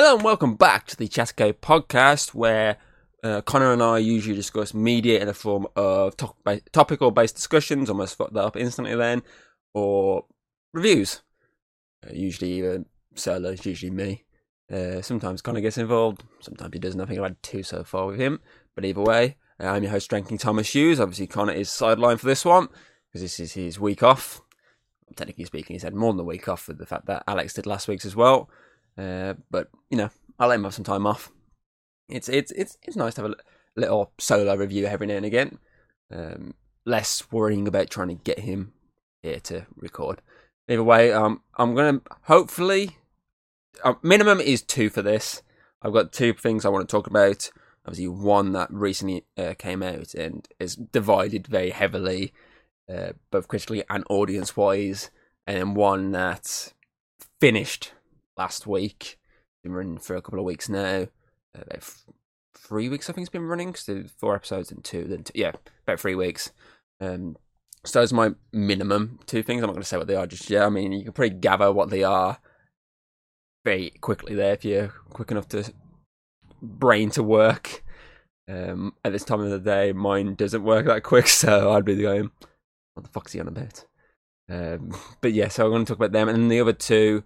Hello and welcome back to the Chatco podcast, where uh, Connor and I usually discuss media in the form of to- topical based discussions, almost fuck that up instantly then, or reviews. Uh, usually either solo, it's usually me. Uh, sometimes Connor gets involved, sometimes he doesn't. I think I've had two so far with him, but either way, uh, I'm your host, Drinking Thomas Hughes. Obviously, Connor is sidelined for this one because this is his week off. Technically speaking, he's had more than a week off with the fact that Alex did last week's as well. Uh, but you know, I'll let him have some time off. It's it's it's it's nice to have a little solo review every now and again. Um, less worrying about trying to get him here to record. Either way, um, I'm gonna hopefully uh, minimum is two for this. I've got two things I want to talk about. Obviously, one that recently uh, came out and is divided very heavily, uh, both critically and audience wise, and then one that finished last week. Been running for a couple of weeks now. Uh, about three weeks, I think it's been running. So four episodes and two, then two, yeah, about three weeks. Um, so those my minimum two things. I'm not going to say what they are just yet. I mean, you can probably gather what they are very quickly there if you're quick enough to brain to work. Um, at this time of the day, mine doesn't work that quick, so I'd be going, "What the fuck's he on about?" Um, but yeah, so I'm going to talk about them, and the other two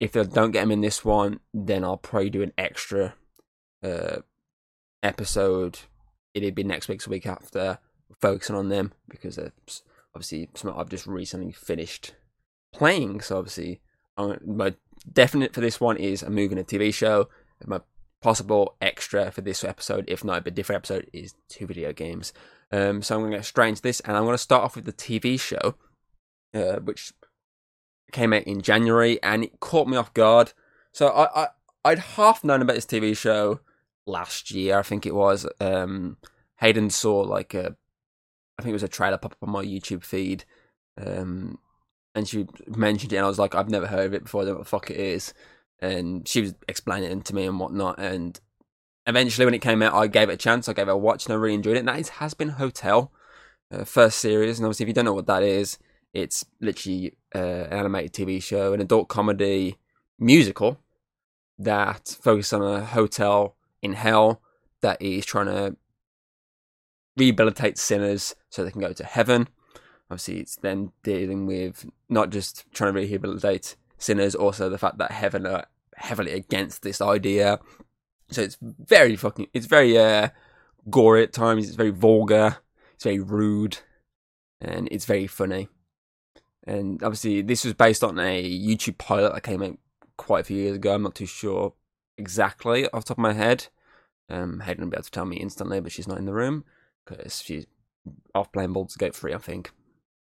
if I don't get them in this one, then I'll probably do an extra uh, episode. It'd be next week's week after, focusing on them because obviously something I've just recently finished playing. So obviously, I'm, my definite for this one is a movie and a TV show. My possible extra for this episode, if not a different episode, is two video games. Um, so I'm going to get straight into this, and I'm going to start off with the TV show, uh, which came out in January, and it caught me off guard. So I, I I'd half known about this TV show last year. I think it was. Um, Hayden saw like a, I think it was a trailer pop up on my YouTube feed, um, and she mentioned it, and I was like, I've never heard of it before. I don't know what the fuck it is, and she was explaining it to me and whatnot, and eventually when it came out, I gave it a chance. I gave it a watch, and I really enjoyed it. And that is Hazbin Hotel, uh, first series, and obviously if you don't know what that is, it's literally uh, an animated TV show, an adult comedy musical that focuses on a hotel in hell that is trying to rehabilitate sinners so they can go to heaven. Obviously, it's then dealing with not just trying to rehabilitate sinners, also the fact that heaven are heavily against this idea. So it's very fucking, it's very uh, gory at times. It's very vulgar. It's very rude, and it's very funny. And obviously, this was based on a YouTube pilot that came out quite a few years ago. I'm not too sure exactly off the top of my head. Um, Hayden will be able to tell me instantly, but she's not in the room because she's off playing Baldur's Gate 3, I think.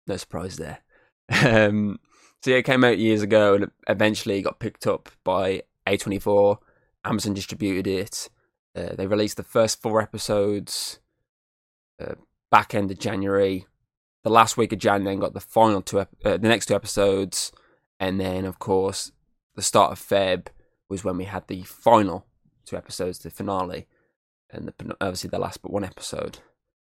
No surprise there. Um, so yeah, it came out years ago and eventually got picked up by A24. Amazon distributed it. Uh, they released the first four episodes uh, back end of January the last week of Jan then got the final two, uh, the next two episodes, and then of course the start of Feb was when we had the final two episodes, the finale, and the, obviously the last but one episode.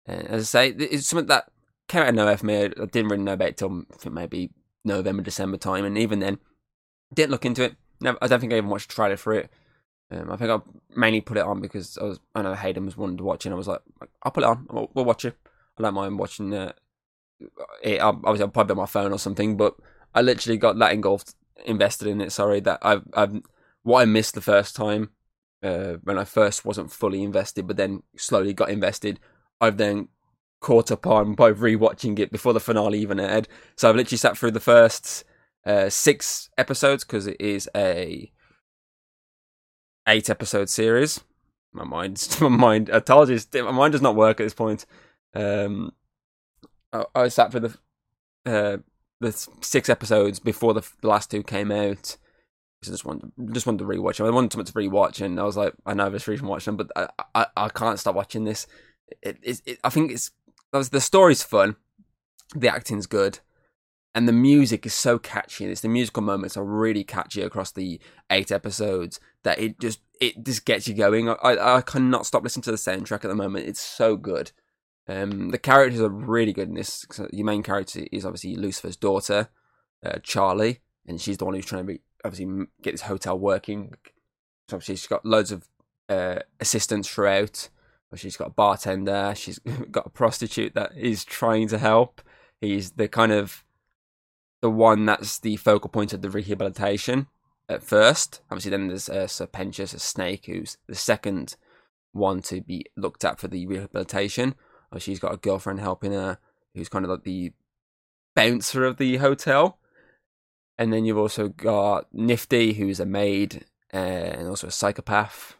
And as I say, it's something that came out of nowhere for me. I didn't really know about it till I think maybe November, December time, and even then, didn't look into it. Never, I don't think I even watched a trailer for it. Um, I think I mainly put it on because I was I know Hayden was wanting to watch it. and I was like, I'll put it on. We'll, we'll watch it. I don't mind watching uh, it, obviously I'll probably on my phone or something, but I literally got that engulfed, invested in it. Sorry that I've, I've what I missed the first time uh, when I first wasn't fully invested, but then slowly got invested. I've then caught up on by rewatching it before the finale even aired. So I've literally sat through the first uh, six episodes because it is a eight episode series. My mind, my mind, I told you, my mind does not work at this point. Um, I, I sat for the uh, the six episodes before the, the last two came out. I just wanted just wanted to rewatch them. I wanted something to rewatch, and I was like, I know this reason watching them, but I, I, I can't stop watching this. It, it, it, I think it's the story's fun, the acting's good, and the music is so catchy. It's the musical moments are really catchy across the eight episodes that it just it just gets you going. I I cannot stop listening to the soundtrack at the moment. It's so good. Um, the characters are really good in this. Your main character is obviously Lucifer's daughter, uh, Charlie, and she's the one who's trying to be, obviously get this hotel working. So she's got loads of uh, assistants throughout. She's got a bartender. She's got a prostitute that is trying to help. He's the kind of the one that's the focal point of the rehabilitation at first. Obviously, then there's uh, Sir Pentious, a snake, who's the second one to be looked at for the rehabilitation. She's got a girlfriend helping her, who's kind of like the bouncer of the hotel. And then you've also got Nifty, who's a maid and also a psychopath.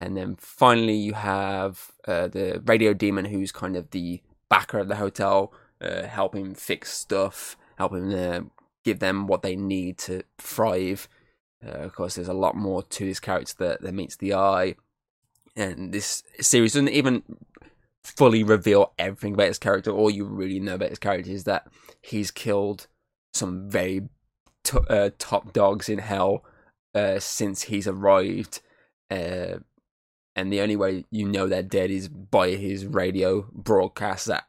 And then finally, you have uh, the radio demon, who's kind of the backer of the hotel, uh, helping fix stuff, helping uh, give them what they need to thrive. Uh, of course, there's a lot more to this character that, that meets the eye. And this series doesn't even fully reveal everything about his character. All you really know about his character is that he's killed some very t- uh, top dogs in hell uh, since he's arrived. Uh, and the only way you know they're dead is by his radio broadcast that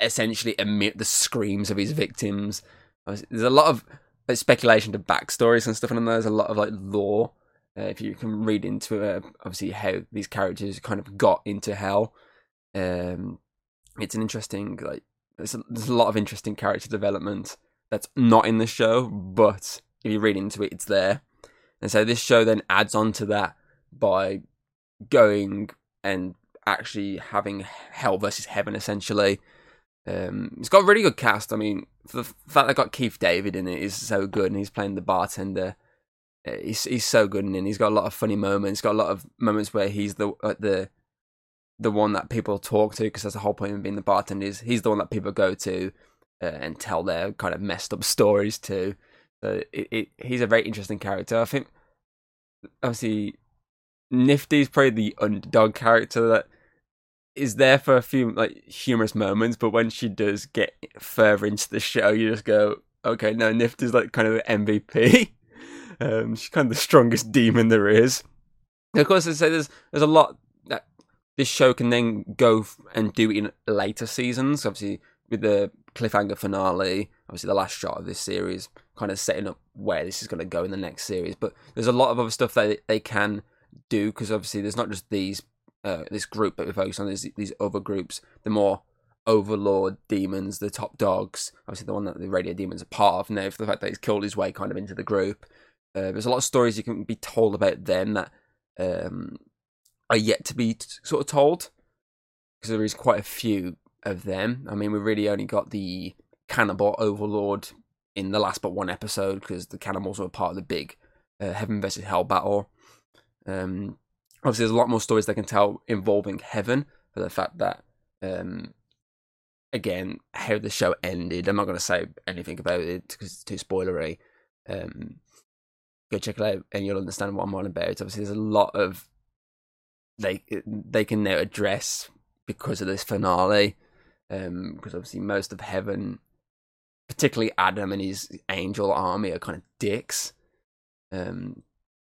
essentially emit the screams of his victims. There's a lot of speculation to backstories and stuff, and there's a lot of like lore. Uh, if you can read into uh, obviously how these characters kind of got into hell, um, it's an interesting like there's a, there's a lot of interesting character development that's not in the show, but if you read into it, it's there. And so this show then adds on to that by going and actually having hell versus heaven essentially. Um, it's got a really good cast. I mean, the fact that got Keith David in it is so good, and he's playing the bartender. Uh, he's he's so good and. He's got a lot of funny moments. Got a lot of moments where he's the uh, the the one that people talk to because that's the whole point of being the bartender. Is he's the one that people go to uh, and tell their kind of messed up stories to. So it, it, he's a very interesting character. I think obviously Nifty's probably the underdog character that is there for a few like humorous moments, but when she does get further into the show, you just go, okay, no, Nifty's like kind of MVP. um, she's kind of the strongest demon there is. Of course, I say there's there's a lot that this show can then go and do in later seasons. Obviously, with the cliffhanger finale, obviously the last shot of this series, kind of setting up where this is going to go in the next series. But there's a lot of other stuff that they can do because obviously there's not just these uh, this group that we focus on. There's these other groups, the more overlord demons, the top dogs. Obviously, the one that the radio demons are part of. Now, for the fact that he's killed his way kind of into the group, uh, there's a lot of stories you can be told about them that um, are yet to be t- sort of told because there is quite a few of them. I mean, we really only got the cannibal overlord in the last but one episode because the cannibals were part of the big uh, heaven versus hell battle. Um, obviously, there's a lot more stories they can tell involving heaven for the fact that, um, again, how the show ended. I'm not going to say anything about it because it's too spoilery. Um, go check it out and you'll understand what I'm on about. Obviously, there's a lot of they they can now address because of this finale. Um, because obviously most of heaven, particularly Adam and his angel army, are kind of dicks. Um,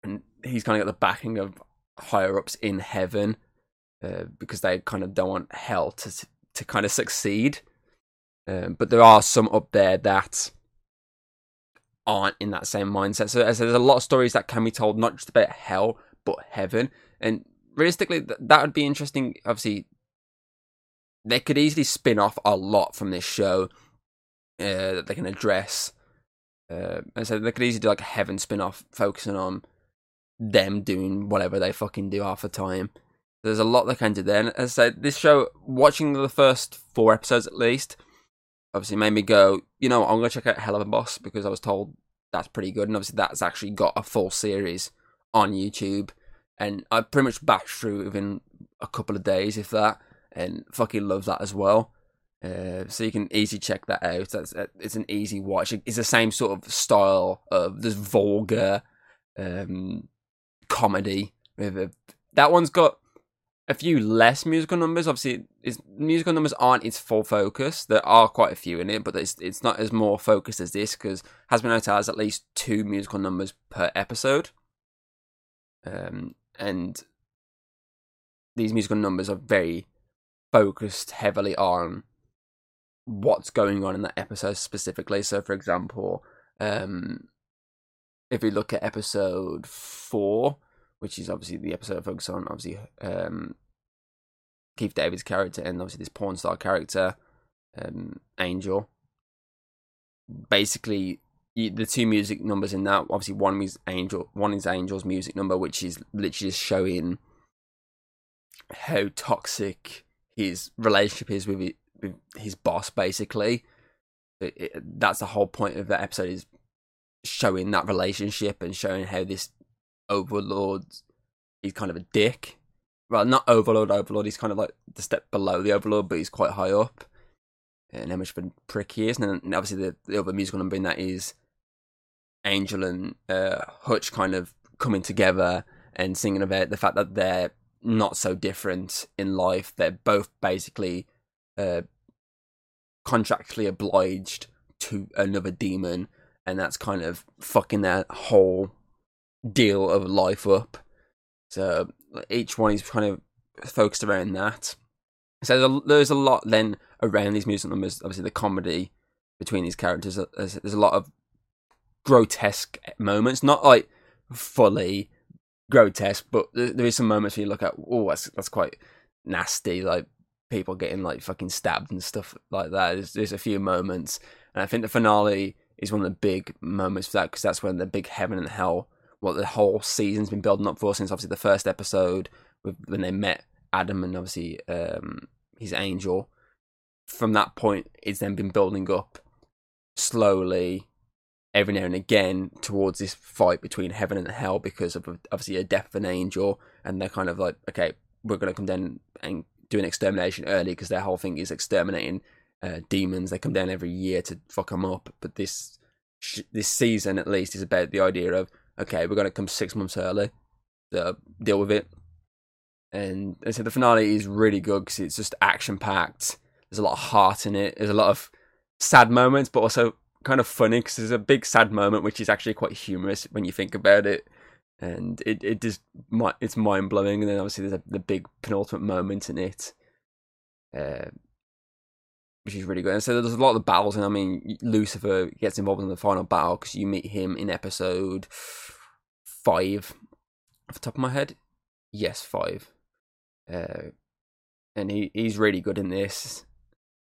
and he's kind of got the backing of higher ups in heaven uh, because they kind of don't want hell to to kind of succeed. Um, but there are some up there that aren't in that same mindset. So, so, there's a lot of stories that can be told, not just about hell, but heaven. And realistically, th- that would be interesting. Obviously, they could easily spin off a lot from this show uh, that they can address. Uh, and so they could easily do like a heaven spin off focusing on them doing whatever they fucking do half the time. There's a lot they can do there. And as I said, this show, watching the first four episodes at least, obviously made me go, you know, I'm to check out Helluva Boss because I was told that's pretty good. And obviously, that's actually got a full series on YouTube. And I pretty much bashed through within a couple of days, if that, and fucking love that as well. Uh, so you can easily check that out. That's it's an easy watch. It's the same sort of style of this vulgar, um, comedy. That one's got a few less musical numbers. Obviously, musical numbers aren't its full focus. There are quite a few in it, but it's it's not as more focused as this because Hazbin Hotel has at least two musical numbers per episode. Um, and these musical numbers are very focused heavily on what's going on in that episode specifically. So, for example, um, if we look at episode four, which is obviously the episode focused on obviously um, Keith David's character and obviously this porn star character, um, Angel. Basically, the two music numbers in that obviously one is Angel, one is Angel's music number, which is literally just showing how toxic his relationship is with, it, with his boss. Basically, it, it, that's the whole point of that episode is showing that relationship and showing how this overlord he's kind of a dick. Well, not overlord, overlord. He's kind of like the step below the overlord, but he's quite high up. And how much of a prick he is. And then obviously the, the other musical number in that is Angel and uh, Husk kind of coming together and singing about the fact that they're not so different in life. They're both basically uh, contractually obliged to another demon, and that's kind of fucking their whole deal of life up. So each one is kind of focused around that. So there's a, there's a lot then around these music numbers. Obviously, the comedy between these characters. Uh, there's, there's a lot of grotesque moments, not like fully grotesque, but there is some moments where you look at, oh, that's that's quite nasty, like people getting like fucking stabbed and stuff like that. There's, there's a few moments, and I think the finale is one of the big moments for that because that's when the big heaven and hell, what the whole season's been building up for since obviously the first episode with, when they met Adam and obviously um, his angel. From that point, it's then been building up slowly every now and again towards this fight between heaven and hell because of obviously a death of an angel, and they're kind of like, okay, we're going to come down and do an extermination early because their whole thing is exterminating uh, demons. They come down every year to fuck them up, but this this season at least is about the idea of okay, we're going to come six months early to deal with it. And, and so the finale is really good because it's just action packed. There's a lot of heart in it. There's a lot of sad moments, but also kind of funny because there's a big sad moment which is actually quite humorous when you think about it, and it it just it's mind blowing. And then obviously there's a, the big penultimate moment in it, uh, which is really good. And so there's a lot of battles, and I mean Lucifer gets involved in the final battle because you meet him in episode five, off the top of my head. Yes, five. Uh, and he, he's really good in this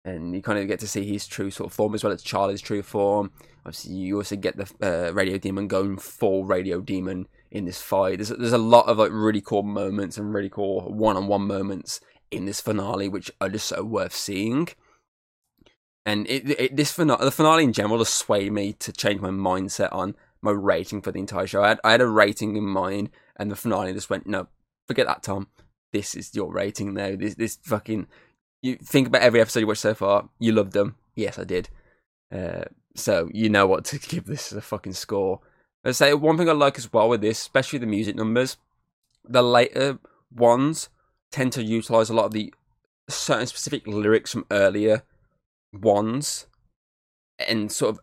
and you kind of get to see his true sort of form as well as Charlie's true form. Obviously, you also get the uh, Radio Demon going full Radio Demon in this fight. There's there's a lot of like really cool moments and really cool one-on-one moments in this finale, which are just so worth seeing. And it, it this finale, the finale in general, has swayed me to change my mindset on my rating for the entire show. I had, I had a rating in mind, and the finale just went, no, forget that, Tom. This is your rating now. This this fucking you think about every episode you watched so far. You loved them. Yes, I did. Uh, so you know what to give this a fucking score. I say one thing I like as well with this, especially the music numbers, the later ones tend to utilize a lot of the certain specific lyrics from earlier ones and sort of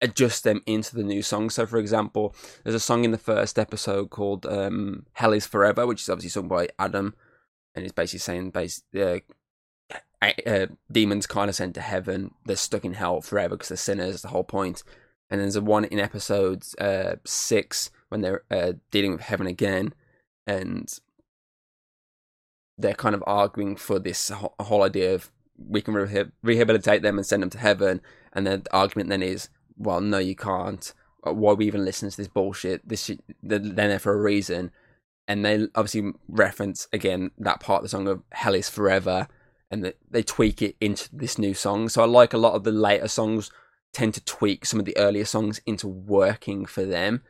adjust them into the new song. So, for example, there's a song in the first episode called um, "Hell Is Forever," which is obviously sung by Adam, and it's basically saying, basically, uh, uh, demons kind of sent to heaven. They're stuck in hell forever because they're sinners. The whole point. And there's a one in episode uh, six when they're uh, dealing with heaven again, and they're kind of arguing for this whole idea of we can re- rehabilitate them and send them to heaven. And the argument then is, well, no, you can't. Uh, why we even listen to this bullshit? This they're there for a reason. And they obviously reference again that part of the song of "Hell is Forever," and they tweak it into this new song. So I like a lot of the later songs tend to tweak some of the earlier songs into working for them.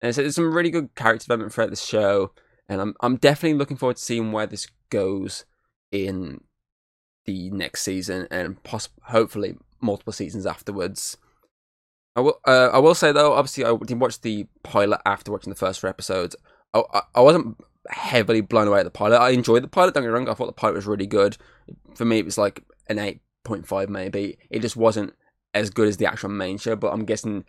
And so there's some really good character development throughout the show, and I'm I'm definitely looking forward to seeing where this goes in the next season and poss- hopefully multiple seasons afterwards. I will uh, I will say though, obviously I didn't watch the pilot after watching the first four episodes. I, I, I wasn't heavily blown away at the pilot. I enjoyed the pilot. Don't get me wrong. I thought the pilot was really good. For me, it was like an eight point five maybe. It just wasn't as good as the actual main show. But I'm guessing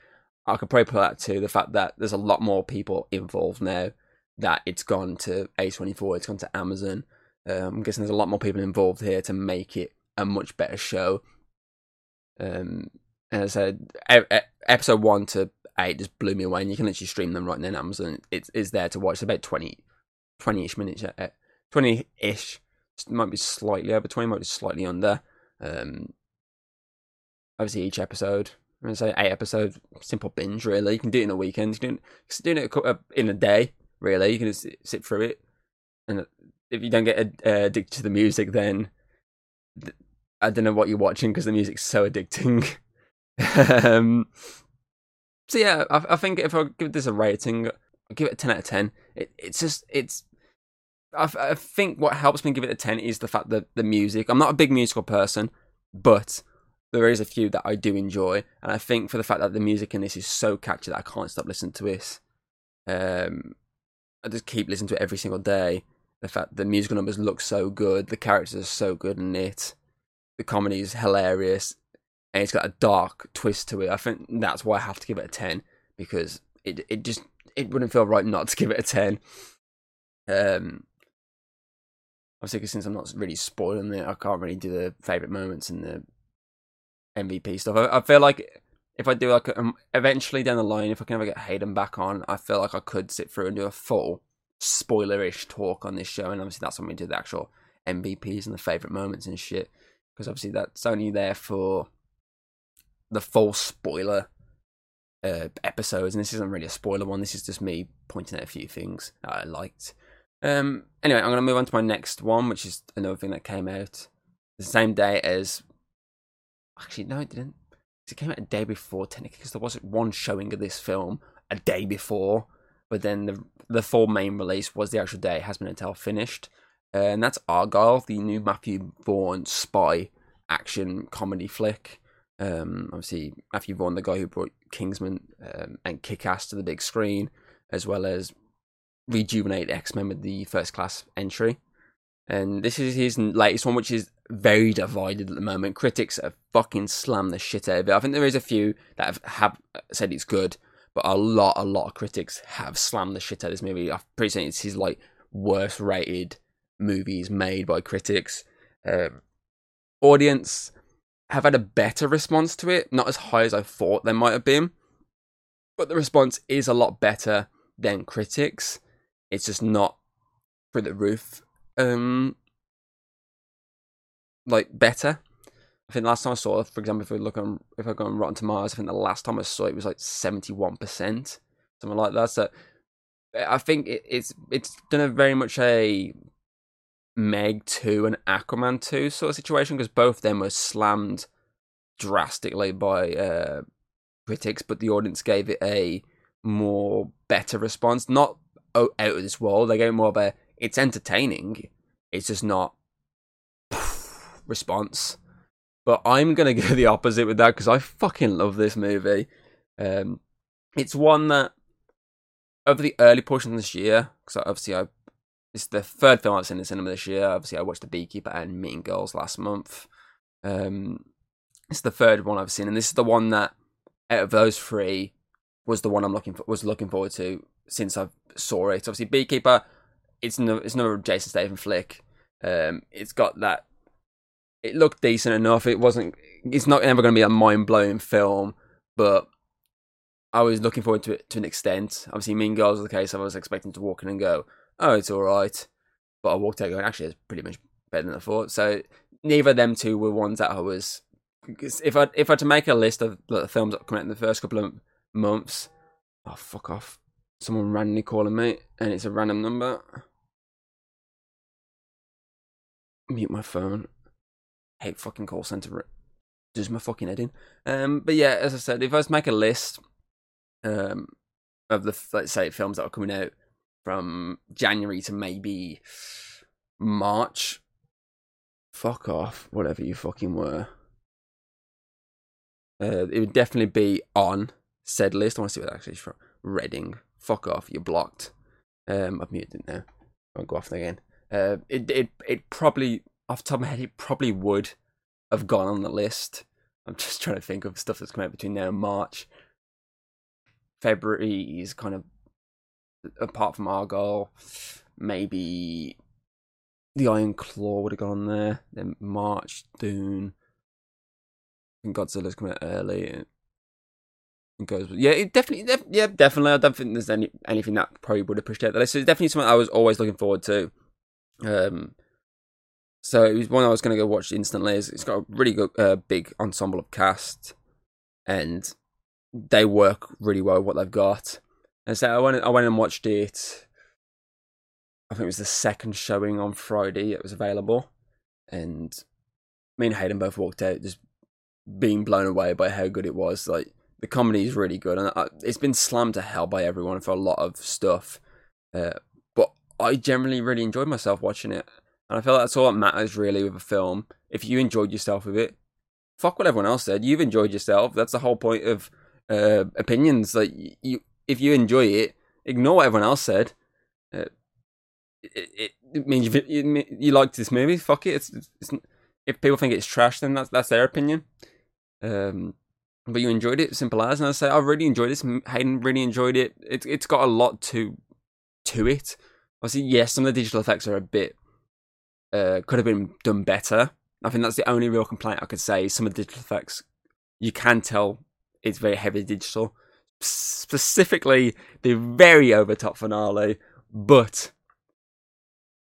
I could probably put that to the fact that there's a lot more people involved now. That it's gone to A24, it's gone to Amazon. Um, I'm guessing there's a lot more people involved here to make it a much better show. Um, as I said, episode one to eight just blew me away. And you can literally stream them right now on Amazon. It is there to watch. It's about 20, 20-ish minutes, uh, 20-ish. Might be slightly over 20, might be slightly under. Um, obviously, each episode, I'm to say eight episodes, simple binge, really. You can do it in a weekend. You can do it uh, in a day, really. You can just sit through it. And if you don't get uh, addicted to the music, then I don't know what you're watching because the music's so addicting. um, so yeah, I, I, think if I give this a rating, I'll give it a ten out of ten. It, it's just it's. I, I think what helps me give it a ten is the fact that the music. I'm not a big musical person, but there is a few that I do enjoy, and I think for the fact that the music in this is so catchy that I can't stop listening to it. Um, I just keep listening to it every single day. The fact the musical numbers look so good, the characters are so good in it the comedy is hilarious and it's got a dark twist to it. I think that's why I have to give it a 10 because it it just it wouldn't feel right not to give it a 10. Um obviously since I'm not really spoiling it, I can't really do the favorite moments and the MVP stuff. I, I feel like if I do like um, eventually down the line, if I can ever get Hayden back on, I feel like I could sit through and do a full spoilerish talk on this show, and obviously that's when we do the actual MVPs and the favorite moments and shit because obviously that's only there for the full spoiler uh, episodes, and this isn't really a spoiler one. This is just me pointing out a few things that I liked. Um, anyway, I'm to move on to my next one, which is another thing that came out the same day as. Actually, no, it didn't. It came out a day before, technically, because there wasn't one showing of this film a day before. But then the the full main release was the actual day. Hazbin Hotel finished. Uh, and that's Argylle, the new Matthew Vaughn spy action comedy flick. Um, obviously, Matthew Vaughn, the guy who brought Kingsman um, and Kick Ass to the big screen, as well as rejuvenate X Men with the first class entry. And this is his latest one, which is very divided at the moment. Critics have fucking slammed the shit out of it. I think there is a few that have, have said it's good, but a lot, a lot of critics have slammed the shit out of this movie. I'm pretty certain it's his like worst rated movies made by critics. Um, audience have had a better response to it, not as high as I thought they might have been, but the response is a lot better than critics. It's just not through the roof, um, like better. I think last time I saw for example, if we look on if I go on Rotten Tomatoes, I think the last time I saw it was like seventy one percent, something like that. So I think it, it's it's done a very much a Meg 2 and Aquaman 2 sort of situation because both of them were slammed drastically by uh, critics, but the audience gave it a more better response. Not out of this world. They gave it more of a it's entertaining. It's just not response. But I'm gonna go the opposite with that because I fucking love this movie. Um, it's one that over the early portion of this year, because obviously I it's the third film I've seen in the cinema this year. Obviously, I watched The Beekeeper and Mean Girls last month. Um, it's the third one I've seen, and this is the one that out of those three was the one I'm looking for was looking forward to since I saw it. Obviously, Beekeeper, it's no it's another Jason Statham flick. Um, it's got that. It looked decent enough. It wasn't. It's not ever going to be a mind blowing film, but I was looking forward to it to an extent. Obviously, Mean Girls was the case. I was expecting to walk in and go, oh, it's all right. But I walked out going, actually, it's pretty much better than I thought. So neither of them two were ones that I was. If I if I had to make a list of the films that come out in the first couple of months, oh fuck off! Someone randomly calling me, and it's a random number. Mute my phone. Hate fucking call center. Does my fucking head in. Um, but yeah, as I said, if I was to make a list, um, of the let's say films that are coming out from January to maybe March. Fuck off, whatever you fucking were. Uh, it would definitely be on said list. I want to see what that actually is from. Reading. Fuck off, you're blocked. Um, I've muted now. I'll go off again. Uh, it it it probably off the top of my head, it probably would have gone on the list. I'm just trying to think of stuff that's come out between now and March. February is kind of apart from Argylle, maybe the Iron Claw would have gone there. Then March, Dune. And Godzilla's coming out early. And goes. Yeah, it definitely. Def- yeah, definitely. I don't think there's any anything that probably would have pushed out the list. So it's definitely something I was always looking forward to. Um, so it was one I was going to go watch instantly. It's got a really good, uh, big ensemble of cast, and they work really well with what they've got. And so I went, I went and watched it. I think it was the second showing on Friday. It was available, and me and Hayden both walked out just being blown away by how good it was. Like the comedy is really good, and I, it's been slammed to hell by everyone for a lot of stuff. Uh, but I generally really enjoyed myself watching it, and I feel like that's all that matters really with a film. If you enjoyed yourself with it, fuck what everyone else said. You've enjoyed yourself. That's the whole point of uh, opinions. Like you, if you enjoy it, ignore what everyone else said. Uh, it, it, it, means you, you liked this movie. Fuck it. It's, it's, if people think it's trash, then that's that's their opinion. Um, but you enjoyed it, simple as. And I say I really enjoyed this. Hayden really enjoyed it. It's it's got a lot to to it. Obviously, yes, some of the digital effects are a bit uh, could have been done better. I think that's the only real complaint I could say. Some of the digital effects, you can tell it's very heavy digital. Specifically, the very overtop finale, but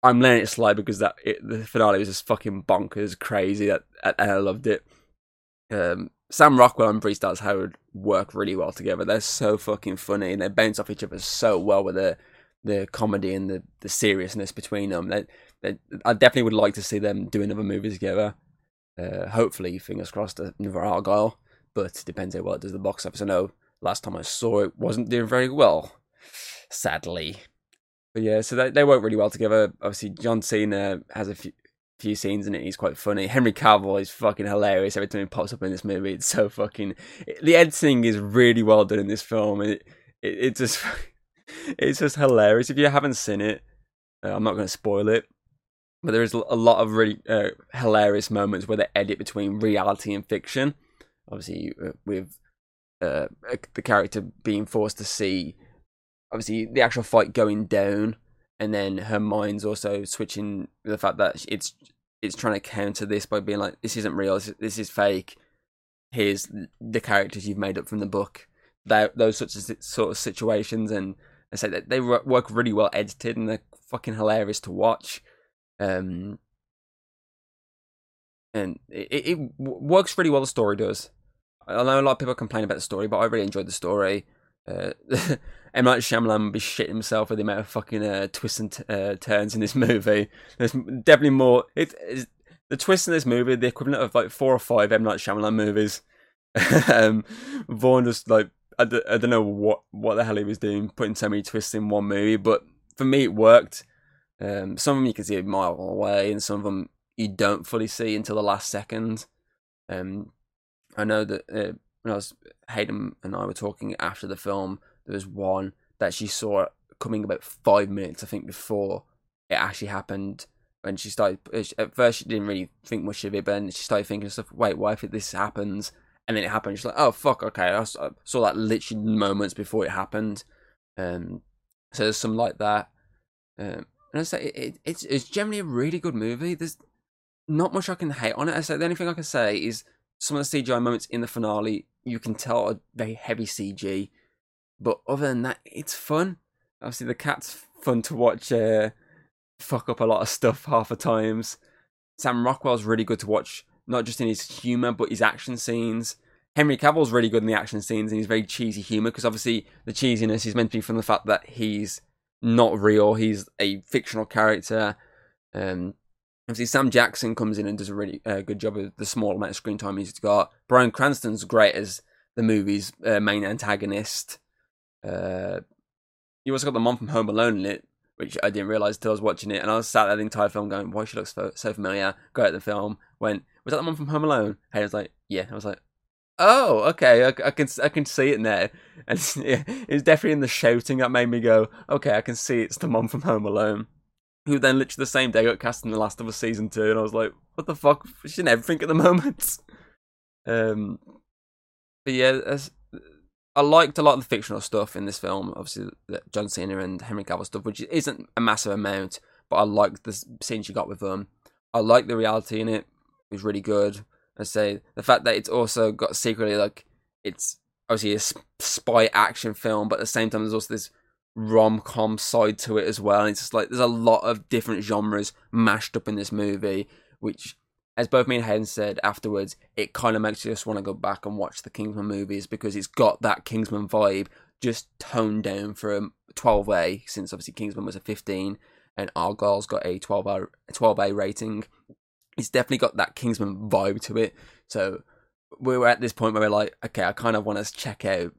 I'm letting it slide because that it, the finale was just fucking bonkers, crazy, and I loved it. Um, Sam Rockwell and Bryce Dallas Howard work really well together. They're so fucking funny and they bounce off each other so well with the the comedy and the, the seriousness between them. They, I definitely would like to see them do another movie together. Uh, hopefully, fingers crossed, another Argylle. But depends how well it does the box office. I know last time I saw it wasn't doing very well, sadly. But yeah, so they, they work really well together. Obviously, John Cena has a few, few scenes in it. He's quite funny. Henry Cavill is fucking hilarious every time he pops up in this movie. It's so fucking. The editing is really well done in this film. It it, it just it's just hilarious. If you haven't seen it, uh, I'm not going to spoil it. But there is a lot of really uh, hilarious moments where they edit between reality and fiction. Obviously, uh, with uh, the character being forced to see, obviously, the actual fight going down and then her mind's also switching the fact that it's it's trying to counter this by being like, this isn't real, this, is fake. Here's the characters you've made up from the book. That those sorts of sort of situations, and I say that they work really well edited and they're fucking hilarious to watch. Um, and it, it works really well. The story does. I know a lot of people complain about the story, but I really enjoyed the story. Uh, M Night Shyamalan would be shitting himself with the amount of fucking uh, twists and t- uh, turns in this movie. There's definitely more. It is the twists in this movie, the equivalent of like four or five M Night Shyamalan movies. um, Vaughn just like I d- I don't know what what the hell he was doing, putting so many twists in one movie, but for me it worked. Um, some of them you can see a mile away, and some of them you don't fully see until the last second. Um, I know that uh, when I was Hayden and I were talking after the film, there was one that she saw coming about five minutes, I think, before it actually happened. When she started, at first she didn't really think much of it, but then she started thinking stuff. Wait, why if this happens? And then it happened. She's like, "Oh fuck, okay." I saw that literally moments before it happened. Um, so there's some like that. Um, and I say it, it, it's it's generally a really good movie. There's not much I can hate on it. I say the only thing I can say is some of the CGI moments in the finale you can tell are very heavy CG. But other than that, it's fun. Obviously, the cat's fun to watch uh, fuck up a lot of stuff half the times. Sam Rockwell's really good to watch, not just in his humour, but his action scenes. Henry Cavill's really good in the action scenes and he's very cheesy humour because obviously the cheesiness is meant to be from the fact that he's not real, he's a fictional character. Um, obviously, Sam Jackson comes in and does a really uh, good job of the small amount of screen time he's got. Bryan Cranston's great as the movie's uh, main antagonist. Uh, you also got the mom from Home Alone in it, which I didn't realize until I was watching it, and I was sat there the entire film going, "Why she looks so, so familiar?" Go at the film, went, "Was that the mom from Home Alone?" And I was like, "Yeah." I was like, "Oh, okay, I, I can I can see it there," and it's, yeah, it's definitely in the shouting that made me go, "Okay, I can see it's the mom from Home Alone." Who then literally the same day got cast in The Last of Us season two, and I was like, "What the fuck?" She's in everything at the moment. um, but yeah, I liked a lot of the fictional stuff in this film. Obviously, John Cena and Henry Cavill stuff, which isn't a massive amount, but I liked the scenes you got with them. I like the reality in it. It was really good. I say the fact that it's also got secretly like it's obviously a spy action film, but at the same time, there's also this rom com side to it as well. And it's just like there's a lot of different genres mashed up in this movie, which, as both me and Hayden said afterwards, it kind of makes you just want to go back and watch the Kingsman movies because it's got that Kingsman vibe, just toned down from 12A, since obviously Kingsman was a 15 and Argylle's got a 12A, 12A rating. It's definitely got that Kingsman vibe to it. So we were at this point where we're like, okay, I kind of want to check out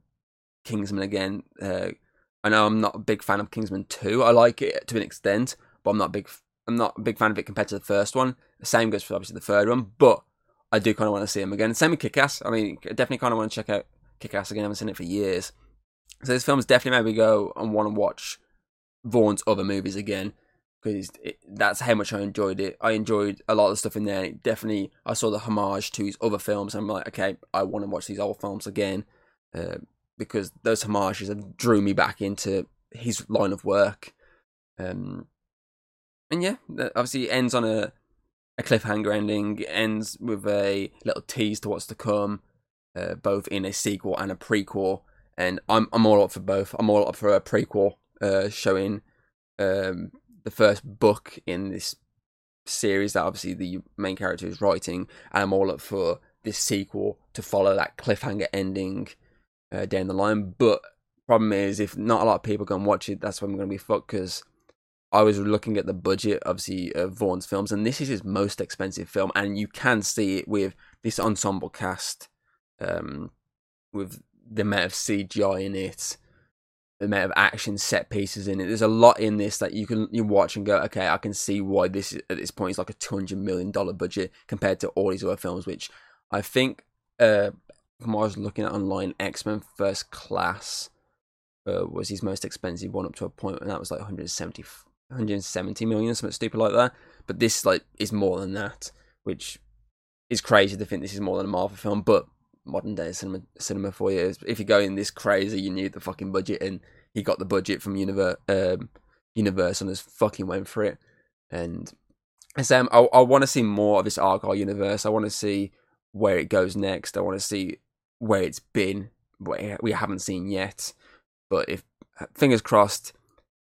Kingsman again. Uh, I know I'm not a big fan of Kingsman 2. I like it to an extent, but I'm not a big I'm not a big fan of it compared to the first one. The same goes for obviously the third one, but I do kind of want to see him again. Same with Kick-Ass. I mean, I definitely kind of want to check out Kick-Ass again. I haven't seen it for years. So this film's definitely made me go and want to watch Vaughn's other movies again because that's how much I enjoyed it. I enjoyed a lot of the stuff in there. Definitely, I saw the homage to his other films. I'm like, okay, I want to watch these old films again uh, because those homages have drew me back into his line of work. Um, and yeah, obviously it ends on a a cliffhanger ending. Ends with a little tease to what's to come, uh, both in a sequel and a prequel. And I'm I'm all up for both. I'm all up for a prequel uh, showing um, the first book in this series that obviously the main character is writing, and I'm all up for this sequel to follow that cliffhanger ending uh, down the line. But problem is, if not a lot of people and watch it, that's when I'm going to be fucked because I was looking at the budget, obviously, of Vaughn's films, and this is his most expensive film, and you can see it with this ensemble cast, um, with the amount of CGI in it, amount of action set pieces in it. There's a lot in this that you can you watch and go, okay, I can see why this is, at this point is like a two hundred million dollar budget compared to all these other films, which I think uh, from what I was looking at online, X Men First Class uh, was his most expensive one up to a point, and that was like 170, 170 million, something stupid like that. But this like is more than that, which is crazy to think this is more than a Marvel film, but modern day cinema cinema for you. If you're going this crazy, you need the fucking budget, and he got the budget from Universe, um, Universe, and just fucking went for it. And Sam, I, I want to see more of this Argylle universe. I want to see where it goes next. I want to see where it's been, where we haven't seen yet. But if fingers crossed,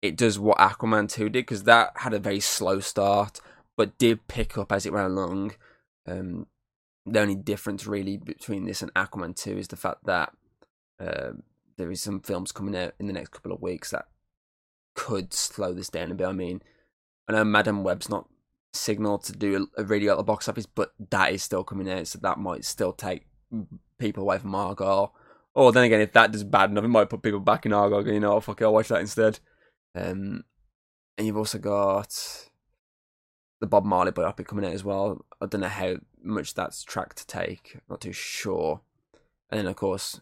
it does what Aquaman two did because that had a very slow start, but did pick up as it ran along. Um, the only difference really between this and Aquaman 2 is the fact that uh, there is some films coming out in the next couple of weeks that could slow this down a bit. I mean, I know Madame Web's not signaled to do a, really at the box office, but that is still coming out, so that might still take people away from Argylle. Or then again, if that does bad enough, it might put people back in Argylle. You know, fuck it, I'll watch that instead. Um, and you've also got the Bob Marley biopic coming out as well. I don't know how much that's track to take. Not too sure. And then of course,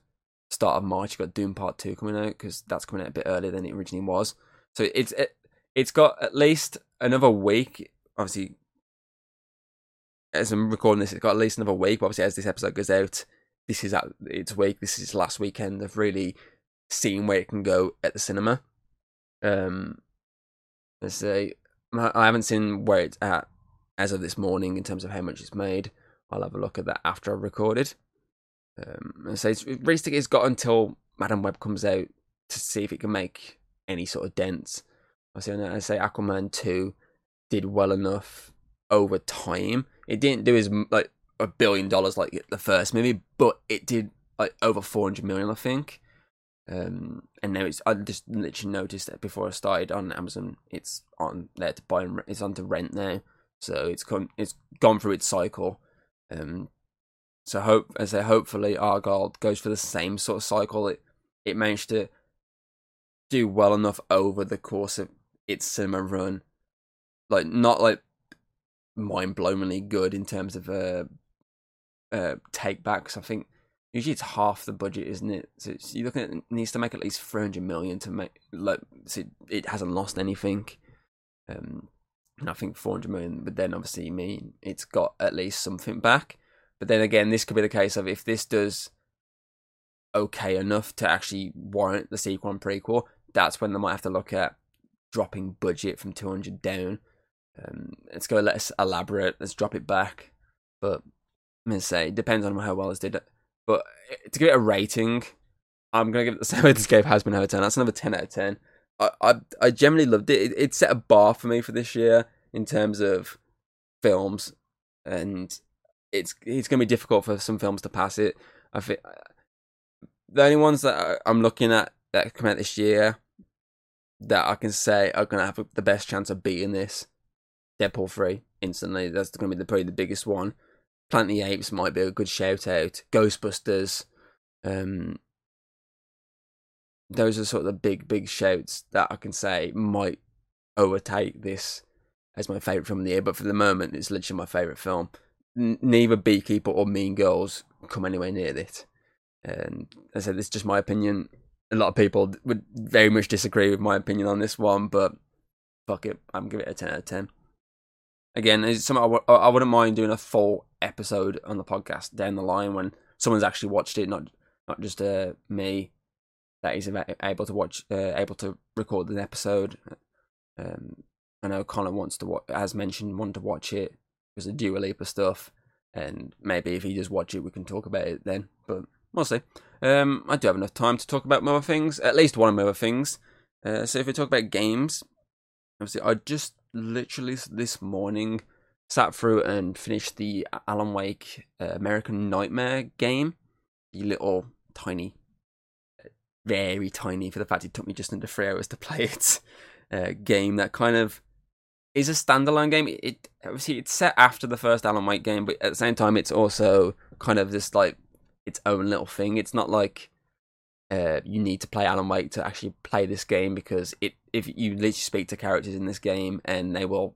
start of March you've got Dune Part Two coming out because that's coming out a bit earlier than it originally was. So it's it, it's got at least another week. Obviously, as I'm recording this, it's got at least another week. But obviously, as this episode goes out, this is at its week. This is last weekend of really seeing where it can go at the cinema. Um, let's say I haven't seen where it's at as of this morning in terms of how much it's made. I'll have a look at that after I've recorded. Um, so it's it's got until Madame Web comes out to see if it can make any sort of dents. I say, I say Aquaman two did well enough over time. It didn't do as like a billion dollars like the first movie, but it did like over four hundred million, I think. Um, and now it's I just literally noticed that before I started on Amazon, it's on there to buy and it's on to rent now. So it's it's gone through its cycle. Um, so hope as I say, hopefully Argylle goes for the same sort of cycle. It it managed to do well enough over the course of its cinema run, like not like mind blowingly good in terms of uh, uh take backs. I think usually it's half the budget, isn't it? So you're looking at it needs to make at least 300 million to make like so it hasn't lost anything. Um, and I think 400 million would then obviously mean it's got at least something back. But then again, this could be the case of if this does okay enough to actually warrant the sequel and prequel, that's when they might have to look at dropping budget from 200 down. Um, let's go less elaborate. Let's drop it back. But I'm gonna say it depends on how well it's did. But to give it a rating, I'm gonna give it the same way this game Hazbin of ten. That's another ten out of ten. I I, I generally loved it. it. It set a bar for me for this year in terms of films, and it's it's gonna be difficult for some films to pass it. I think the only ones that I'm looking at that come out this year that I can say are gonna have the best chance of beating this, Deadpool three instantly. That's gonna be the, probably the biggest one. Planet the Apes might be a good shout out. Ghostbusters. Um, those are sort of the big, big shouts that I can say might overtake this as my favourite film of the year. But for the moment, it's literally my favourite film. N- neither Beekeeper or Mean Girls come anywhere near it. And I said, this is just my opinion. A lot of people would very much disagree with my opinion on this one, but fuck it, I'm giving it a 10 out of 10. Again, it's something I w- I wouldn't mind doing a full episode on the podcast down the line when someone's actually watched it, not not just uh, me that is able to watch, uh, able to record an episode. Um, I know Connor wants to, as mentioned, want to watch it because of Dua Lipa stuff, and maybe if he does watch it, we can talk about it then. But we'll see. Um, I do have enough time to talk about more things, at least one of more things. Uh, so if we talk about games, obviously I just literally this morning sat through and finished the Alan Wake uh, American Nightmare game. The little tiny, very tiny for the fact it took me just under three hours to play it. Uh, game that kind of is a standalone game. It, it obviously it's set after the first Alan Wake game, but at the same time, it's also kind of this like its own little thing. It's not like uh, you need to play Alan Wake to actually play this game because it if you literally speak to characters in this game and they will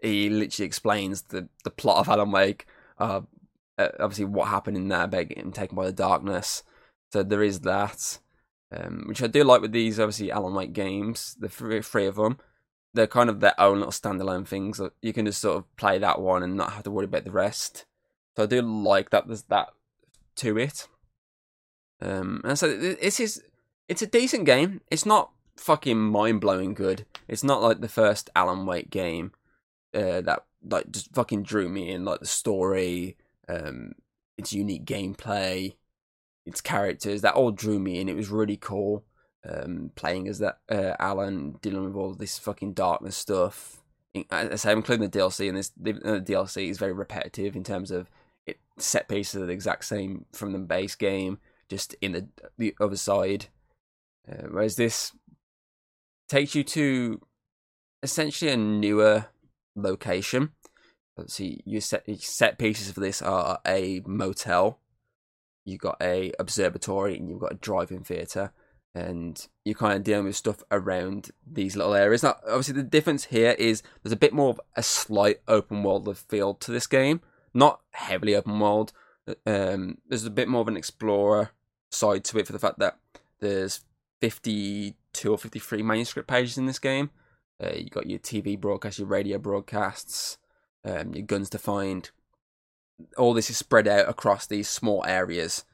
he literally explains the the plot of Alan Wake, uh, uh, obviously what happened in that getting taken by the darkness. So there is that, um, which I do like with these obviously Alan Wake games. The three, three of them, they're kind of their own little standalone things. You can just sort of play that one and not have to worry about the rest. So I do like that. There's that to it. Um, and so this is it's a decent game. It's not fucking mind blowing good. It's not like the first Alan Wake game uh, that like just fucking drew me in, like the story, um, its unique gameplay, its characters that all drew me in. It was really cool. Um, playing as that uh, Alan dealing with all this fucking darkness stuff. As I say, including the DLC, and this the, the DLC is very repetitive in terms of it set pieces are the exact same from the base game, just in the the other side. Uh, whereas this takes you to essentially a newer location. Let's see, your set your set pieces for this are a motel, you got a observatory, and you've got a drive-in theater, and you're kind of dealing with stuff around these little areas. Now, obviously, the difference here is there's a bit more of a slight open world of feel to this game, not heavily open world. Um, there's a bit more of an explorer side to it for the fact that there's 52 or 53 manuscript pages in this game uh, you got your TV broadcasts, your radio broadcasts, um, your guns to find. All this is spread out across these small areas,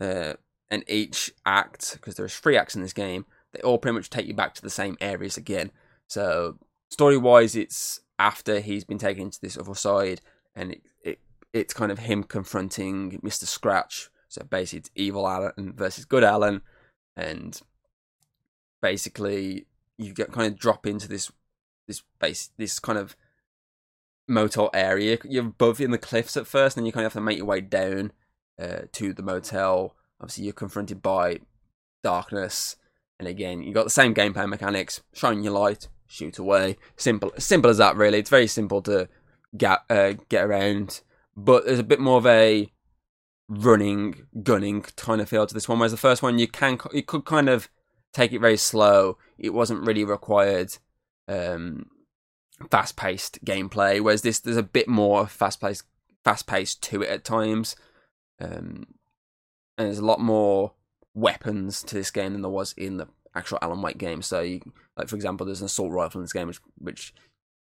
uh, and each act, because there's three acts in this game, they all pretty much take you back to the same areas again. So story wise, it's after he's been taken into this other side, and it, it it's kind of him confronting Mister Scratch. So basically, it's evil Alan versus good Alan, and basically you get kind of drop into this this base this kind of motel area. You're above in the cliffs at first, and then you kind of have to make your way down uh, to the motel. Obviously, you're confronted by darkness, and again, you got the same gameplay mechanics: shine your light, shoot away. Simple, simple as that. Really, it's very simple to get uh, get around, but there's a bit more of a running, gunning kind of feel to this one. Whereas the first one, you can you could kind of take it very slow. It wasn't really required um, fast paced gameplay, whereas this there's a bit more fast paced fast paced to it at times. Um, and there's a lot more weapons to this game than there was in the actual Alan Wake game. So, you, like for example, there's an assault rifle in this game, which, which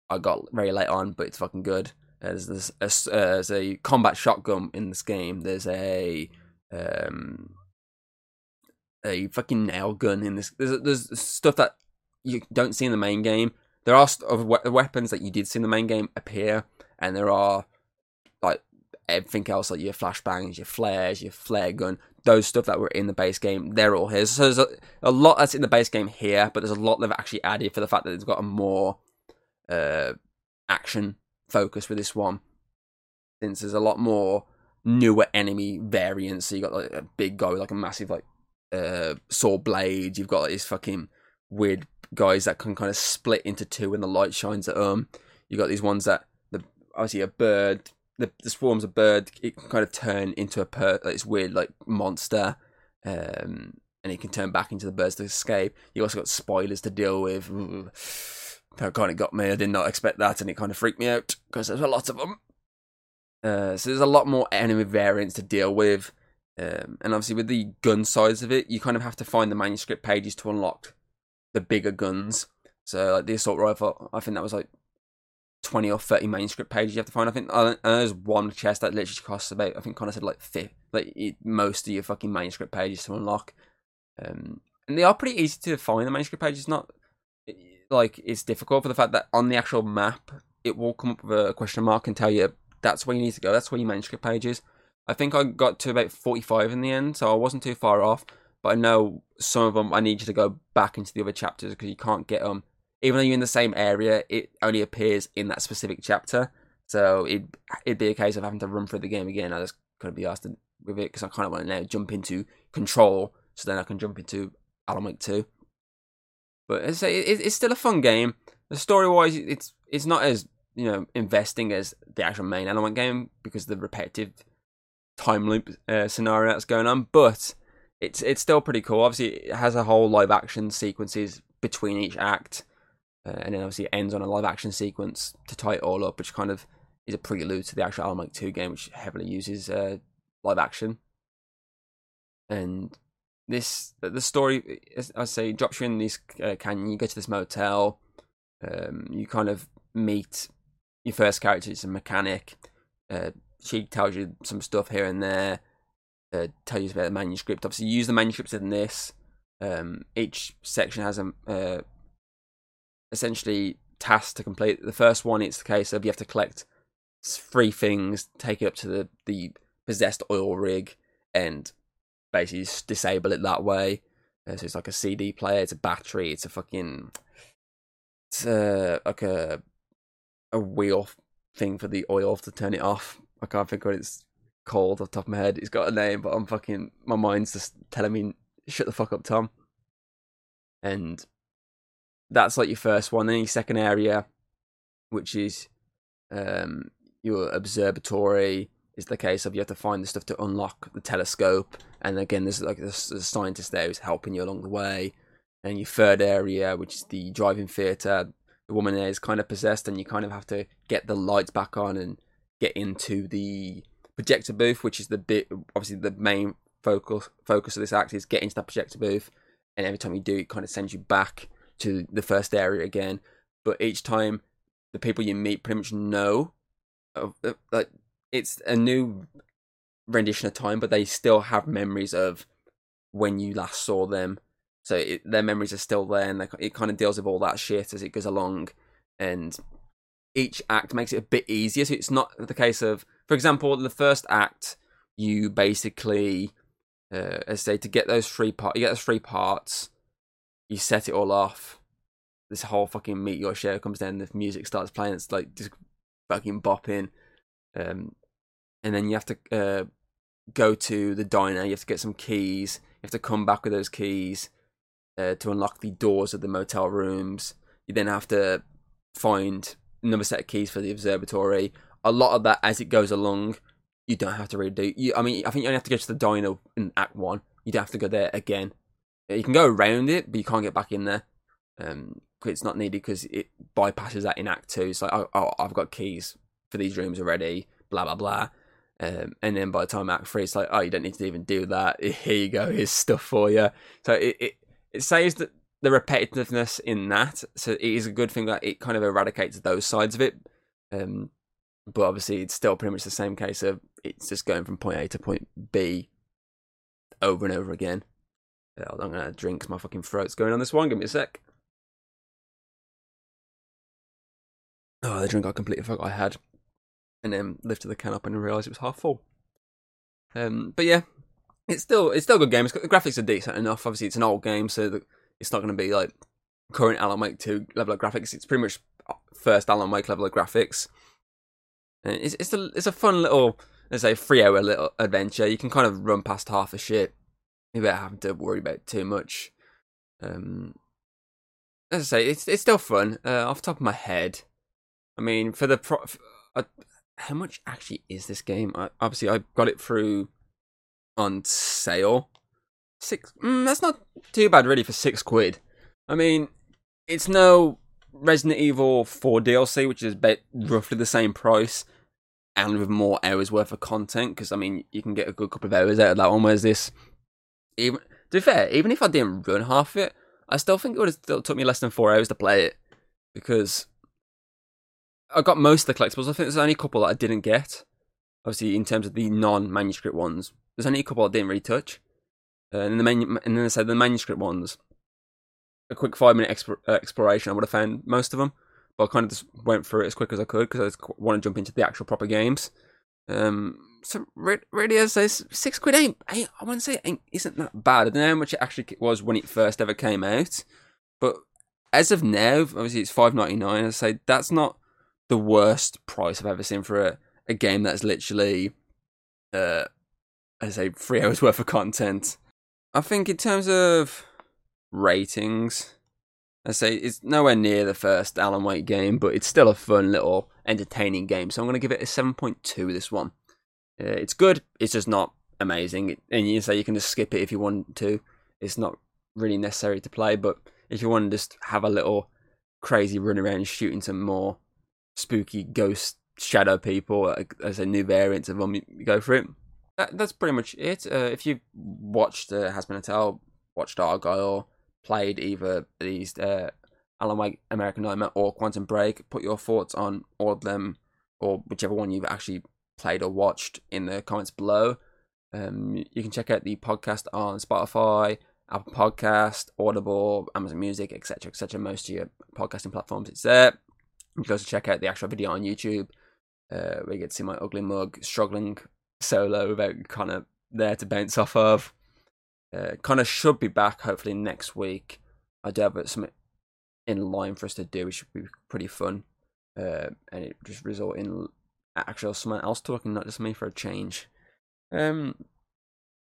I got very late on, but it's fucking good. Uh, there's, there's, a, uh, there's a combat shotgun in this game. There's a um, a fucking nail gun in this. There's there's stuff that you don't see in the main game. There are of weapons that you did see in the main game appear, and there are like everything else, like your flashbangs, your flares, your flare gun. those stuff that were in the base game, they're all here. So there's a, a lot that's in the base game here, but there's a lot they've actually added for the fact that it's got a more uh, action focus with this one. Since there's a lot more newer enemy variants. So you got like a big guy with like a massive like uh sword blade. You've got like, these fucking weird guys that can kind of split into two when the light shines at them. You got these ones that the obviously a bird. The, the swarms a bird. It can kind of turn into a per like this weird like monster. Um, and it can turn back into the birds to escape. You also got spoilers to deal with. That kind of got me. I did not expect that, and it kind of freaked me out because there's a lot of them. Uh, so there's a lot more enemy variants to deal with. Um, and obviously, with the gun size of it, you kind of have to find the manuscript pages to unlock the bigger guns. So, like the assault rifle, I think that was like 20 or 30 manuscript pages you have to find. I think there's one chest that literally costs about, I think Connor said like, fifth, like most of your fucking manuscript pages to unlock. Um, and they are pretty easy to find, the manuscript pages. Not like it's difficult for the fact that on the actual map, it will come up with a question mark and tell you that's where you need to go. That's where your manuscript page is. I think I got to about 45 in the end, so I wasn't too far off. But I know some of them I need you to go back into the other chapters because you can't get them. Even though you're in the same area, it only appears in that specific chapter. So it, it'd be a case of having to run through the game again. I just couldn't be asked with it because I kind of want to now jump into Control so then I can jump into Alan Wake 2. But it's, it's still a fun game. The story wise, it's it's not as you know investing as the actual main element game because the repetitive time loop uh, scenario that's going on. But it's it's still pretty cool. Obviously, it has a whole live action sequences between each act, uh, and then obviously it ends on a live action sequence to tie it all up, which kind of is a prelude to the actual Alan Wake Two game, which heavily uses uh, live action. And this the story, as I say, drops you in this uh, canyon. You go to this motel. Um, you kind of meet your first character It's a mechanic. Uh, she tells you some stuff here and there. Uh, tell you about the manuscript. Obviously, use the manuscripts in this. Um, each section has a uh, essentially task to complete. The first one, it's the case of you have to collect three things, take it up to the the possessed oil rig, and basically disable it that way. Uh, so it's like a CD player, it's a battery, it's a fucking, it's like a a wheel thing for the oil to turn it off. I can't think what it's called off the top of my head. He's got a name, but I'm fucking my mind's just telling me shut the fuck up, Tom. And that's like your first one. Then your second area, which is um, your observatory, is the case of you have to find the stuff to unlock the telescope. And again, there's like there's a scientist there who's helping you along the way. And your third area, which is the driving theatre, the woman there is kind of possessed, and you kind of have to get the lights back on and get into the projector booth, which is the bit obviously the main focus focus of this act is get into that projector booth, and every time you do, it kind of sends you back to the first area again. But each time, the people you meet pretty much know, of, uh, like it's a new rendition of time, but they still have memories of when you last saw them so it, their memories are still there, and it kind of deals with all that shit as it goes along. And each act makes it a bit easier. So it's not the case of, for example, the first act, you basically, uh, as I say, to get those three parts, you get those three parts, you set it all off. This whole fucking meet your show comes down, the music starts playing, it's like just fucking bopping. Um, and then you have to uh, go to the diner, you have to get some keys, you have to come back with those keys uh, to unlock the doors of the motel rooms. You then have to find another set of keys for the observatory. A lot of that, as it goes along, you don't have to really do. You, I mean, I think you only have to go to the diner in Act One. You don't have to go there again. You can go around it, but you can't get back in there. Um, it's not needed because it bypasses that in Act Two. It's like, oh, oh, I've got keys for these rooms already. Blah blah blah. Um, and then by the time Act Three, it's like, oh, you don't need to even do that. Here you go. Here's stuff for you. So it, it it saves that the repetitiveness in that. So it is a good thing that it kind of eradicates those sides of it. Um, but obviously, it's still pretty much the same case of it's just going from point A to point B over and over again. I'm gonna drink my fucking throat's going on this one. Give me a sec. Oh, the drink I completely forgot I had, and then lifted the can up and realised it was half full. Um, but yeah, it's still it's still a good game. The graphics are decent enough. Obviously, it's an old game, so the, it's not going to be like current Alan Wake two level of graphics. It's pretty much first Alan Wake level of graphics. And it's it's a it's a fun little let's say three hour little adventure. You can kind of run past half the shit without having to worry about too much. Um, as I say, it's it's still fun. Uh, off the top of my head, I mean, for the pro, uh, how much actually is this game? I, obviously, I got it through on sale. Six. Mm, that's not too bad, really, for six quid. I mean, it's no Resident Evil 4 DLC, which is about roughly the same price, and with more hours worth of content. Because I mean, you can get a good couple of hours out of that one. Whereas this, even to be fair, even if I didn't run half it, I still think it would have still took me less than four hours to play it because I got most of the collectibles. I think there's only a couple that I didn't get. Obviously, in terms of the non-manuscript ones, there's only a couple I didn't really touch. Uh, and the manu- and then I said the manuscript ones, a quick five minute exp- uh, exploration, I would have found most of them. But I kind of just went through it as quick as I could because I just want to jump into the actual proper games. Um, so really, as I say, six quid ain't, ain't I wouldn't say ain't, isn't that bad. I don't know how much it actually was when it first ever came out, but as of now, obviously it's five ninety nine. I say that's not the worst price I've ever seen for a, a game that's literally, uh, I say three hours worth of content. I think in terms of ratings, I say it's nowhere near the first Alan Wake game, but it's still a fun little entertaining game. So I'm going to give it a 7.2 this one. Uh, it's good, it's just not amazing. And you say you can just skip it if you want to. It's not really necessary to play, but if you want to just have a little crazy run around shooting some more spooky ghost shadow people as a new variant of them, you go for it. That, that's pretty much it. Uh, if you've watched uh, Hazbin Hotel, watched Argylle, played either these uh, Alan Wake American Nightmare or Quantum Break, put your thoughts on all of them or whichever one you've actually played or watched in the comments below. Um, you can check out the podcast on Spotify, Apple Podcast, Audible, Amazon Music, etc., etc. Most of your podcasting platforms, it's there. You can also check out the actual video on YouTube, uh, where you get to see my ugly mug struggling solo without Connor there to bounce off of. Uh, Connor should be back hopefully next week. I do have something in line for us to do, which should be pretty fun. Uh, and it just result in actual someone else talking, not just me for a change. Um,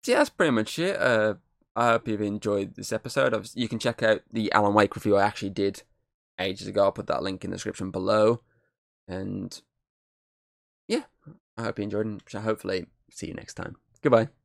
so yeah, that's pretty much it. Uh, I hope you've enjoyed this episode. You can check out the Alan Wake review I actually did ages ago. I'll put that link in the description below. And yeah, I hope you enjoyed and hopefully see you next time. Goodbye.